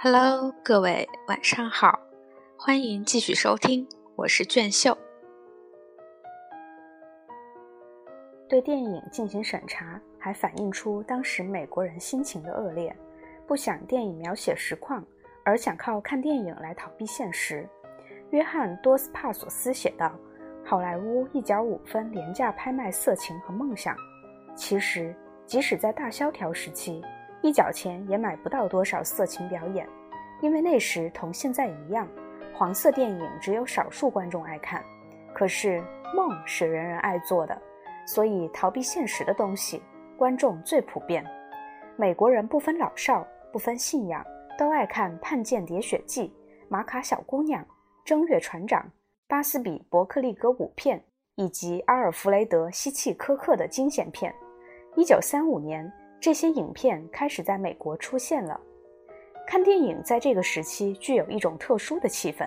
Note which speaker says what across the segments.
Speaker 1: Hello，各位晚上好，欢迎继续收听，我是卷秀。
Speaker 2: 对电影进行审查，还反映出当时美国人心情的恶劣，不想电影描写实况，而想靠看电影来逃避现实。约翰·多斯帕索斯写道：“好莱坞一角五分廉价拍卖色情和梦想。”其实，即使在大萧条时期。一角钱也买不到多少色情表演，因为那时同现在一样，黄色电影只有少数观众爱看。可是梦是人人爱做的，所以逃避现实的东西，观众最普遍。美国人不分老少，不分信仰，都爱看《叛舰喋血记》《玛卡小姑娘》《正月船长》《巴斯比伯克利格舞片》以及阿尔弗雷德希契柯克的惊险片。一九三五年。这些影片开始在美国出现了。看电影在这个时期具有一种特殊的气氛。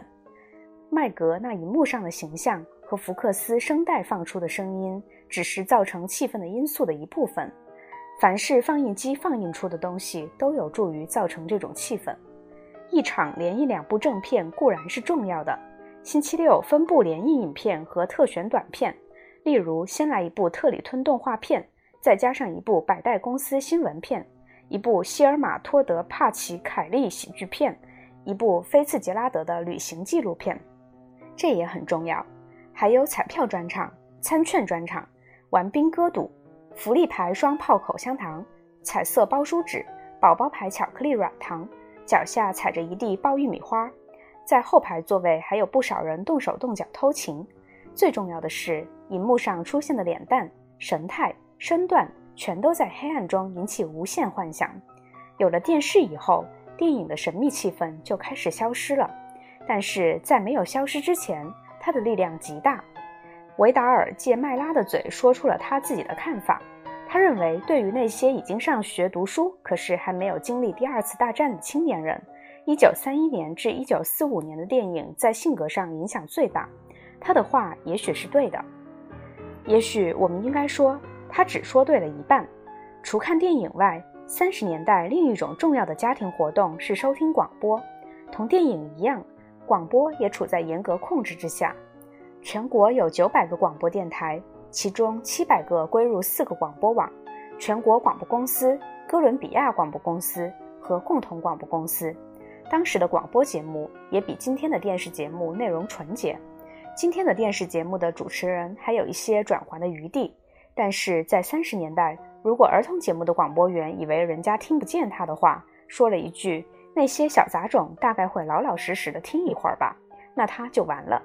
Speaker 2: 麦格那荧幕上的形象和福克斯声带放出的声音只是造成气氛的因素的一部分。凡是放映机放映出的东西都有助于造成这种气氛。一场连映两部正片固然是重要的。星期六分部连映影片和特选短片，例如先来一部特里吞动画片。再加上一部百代公司新闻片，一部希尔玛托德帕奇凯利喜剧片，一部菲茨杰拉德的旅行纪录片，这也很重要。还有彩票专场、餐券专场、玩冰歌赌、福利牌双炮口香糖、彩色包书纸、宝宝牌巧克力软糖，脚下踩着一地爆玉米花。在后排座位还有不少人动手动脚偷情。最重要的是，荧幕上出现的脸蛋、神态。身段全都在黑暗中引起无限幻想。有了电视以后，电影的神秘气氛就开始消失了。但是在没有消失之前，它的力量极大。维达尔借麦拉的嘴说出了他自己的看法。他认为，对于那些已经上学读书，可是还没有经历第二次大战的青年人，1931年至1945年的电影在性格上影响最大。他的话也许是对的。也许我们应该说。他只说对了一半。除看电影外，三十年代另一种重要的家庭活动是收听广播。同电影一样，广播也处在严格控制之下。全国有九百个广播电台，其中七百个归入四个广播网：全国广播公司、哥伦比亚广播公司和共同广播公司。当时的广播节目也比今天的电视节目内容纯洁。今天的电视节目的主持人还有一些转圜的余地。但是在三十年代，如果儿童节目的广播员以为人家听不见他的话，说了一句“那些小杂种大概会老老实实的听一会儿吧”，那他就完了。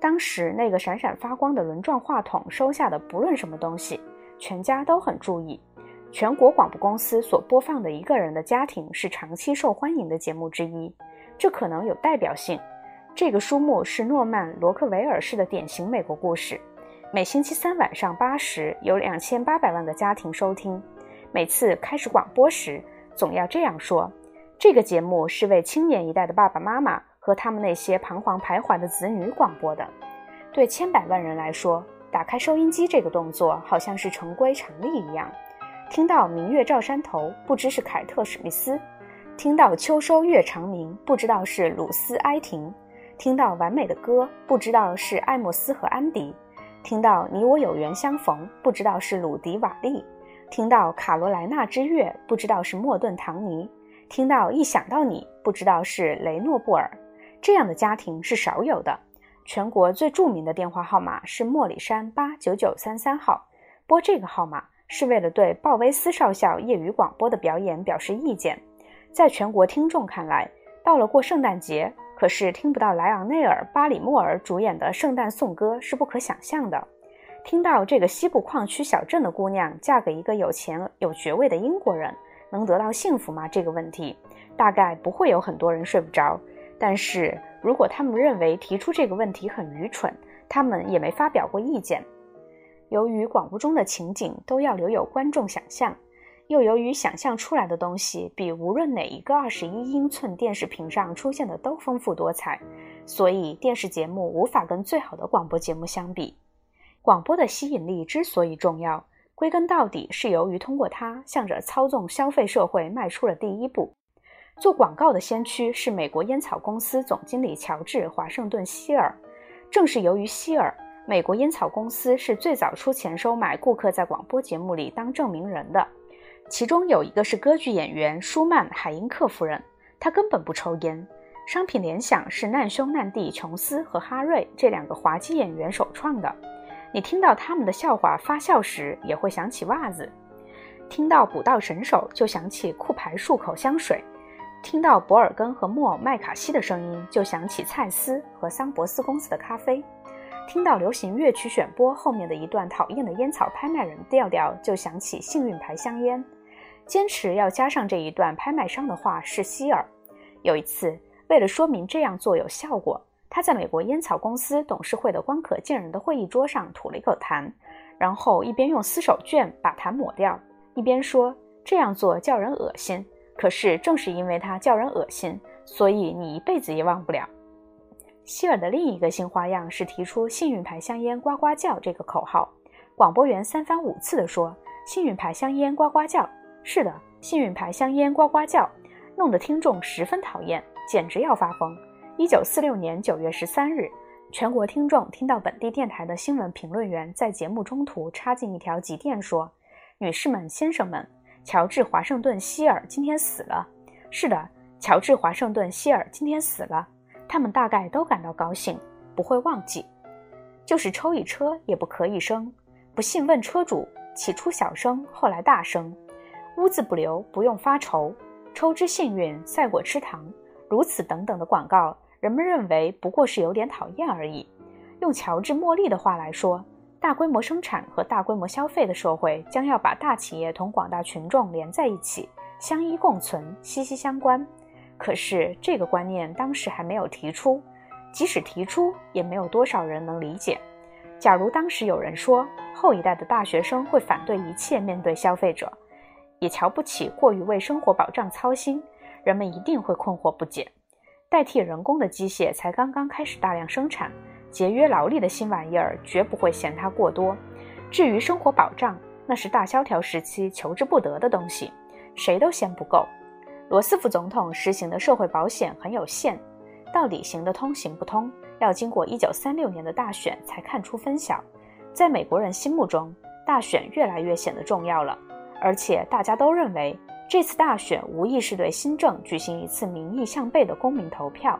Speaker 2: 当时那个闪闪发光的轮状话筒收下的不论什么东西，全家都很注意。全国广播公司所播放的一个人的家庭是长期受欢迎的节目之一，这可能有代表性。这个书目是诺曼·罗克维尔式的典型美国故事。每星期三晚上八时，有两千八百万个家庭收听。每次开始广播时，总要这样说：“这个节目是为青年一代的爸爸妈妈和他们那些彷徨徘徊的子女广播的。”对千百万人来说，打开收音机这个动作好像是成规常例一样。听到“明月照山头”，不知是凯特·史密斯；听到“秋收月长明”，不知道是鲁斯·埃廷；听到“完美的歌”，不知道是艾默斯和安迪。听到你我有缘相逢，不知道是鲁迪瓦利；听到卡罗莱纳之月，不知道是莫顿唐尼；听到一想到你，不知道是雷诺布尔。这样的家庭是少有的。全国最著名的电话号码是莫里山八九九三三号。拨这个号码是为了对鲍威斯少校业余广播的表演表示意见。在全国听众看来，到了过圣诞节。可是听不到莱昂内尔·巴里莫尔主演的圣诞颂歌是不可想象的。听到这个西部矿区小镇的姑娘嫁给一个有钱有爵位的英国人，能得到幸福吗？这个问题大概不会有很多人睡不着。但是如果他们认为提出这个问题很愚蠢，他们也没发表过意见。由于广播中的情景都要留有观众想象。又由于想象出来的东西比无论哪一个二十一英寸电视屏上出现的都丰富多彩，所以电视节目无法跟最好的广播节目相比。广播的吸引力之所以重要，归根到底是由于通过它向着操纵消费社会迈出了第一步。做广告的先驱是美国烟草公司总经理乔治·华盛顿·希尔。正是由于希尔，美国烟草公司是最早出钱收买顾客在广播节目里当证明人的。其中有一个是歌剧演员舒曼·海因克夫人，她根本不抽烟。商品联想是难兄难弟琼斯和哈瑞这两个滑稽演员首创的。你听到他们的笑话发笑时，也会想起袜子；听到捕盗神手，就想起酷牌漱口香水。听到博尔根和莫麦卡锡的声音，就想起蔡司和桑博斯公司的咖啡；听到流行乐曲选播后面的一段讨厌的烟草拍卖人调调，就想起幸运牌香烟。坚持要加上这一段拍卖商的话是希尔。有一次，为了说明这样做有效果，他在美国烟草公司董事会的光可见人的会议桌上吐了一口痰，然后一边用撕手绢把痰抹掉，一边说：“这样做叫人恶心。”可是，正是因为它叫人恶心，所以你一辈子也忘不了。希尔的另一个新花样是提出“幸运牌香烟呱呱叫”这个口号，广播员三番五次地说“幸运牌香烟呱呱叫”。是的，幸运牌香烟呱呱叫，弄得听众十分讨厌，简直要发疯。一九四六年九月十三日，全国听众听到本地电台的新闻评论员在节目中途插进一条急电说：“女士们、先生们。”乔治·华盛顿·希尔今天死了。是的，乔治·华盛顿·希尔今天死了。他们大概都感到高兴，不会忘记。就是抽一车也不咳一声。不信问车主。起初小声，后来大声。污渍不留，不用发愁。抽脂幸运，赛过吃糖。如此等等的广告，人们认为不过是有点讨厌而已。用乔治·莫利的话来说。大规模生产和大规模消费的社会将要把大企业同广大群众连在一起，相依共存，息息相关。可是这个观念当时还没有提出，即使提出，也没有多少人能理解。假如当时有人说后一代的大学生会反对一切面对消费者，也瞧不起过于为生活保障操心，人们一定会困惑不解。代替人工的机械才刚刚开始大量生产。节约劳力的新玩意儿绝不会嫌它过多。至于生活保障，那是大萧条时期求之不得的东西，谁都嫌不够。罗斯福总统实行的社会保险很有限，到底行得通行不通，要经过1936年的大选才看出分晓。在美国人心目中，大选越来越显得重要了，而且大家都认为这次大选无疑是对新政举行一次民意向背的公民投票。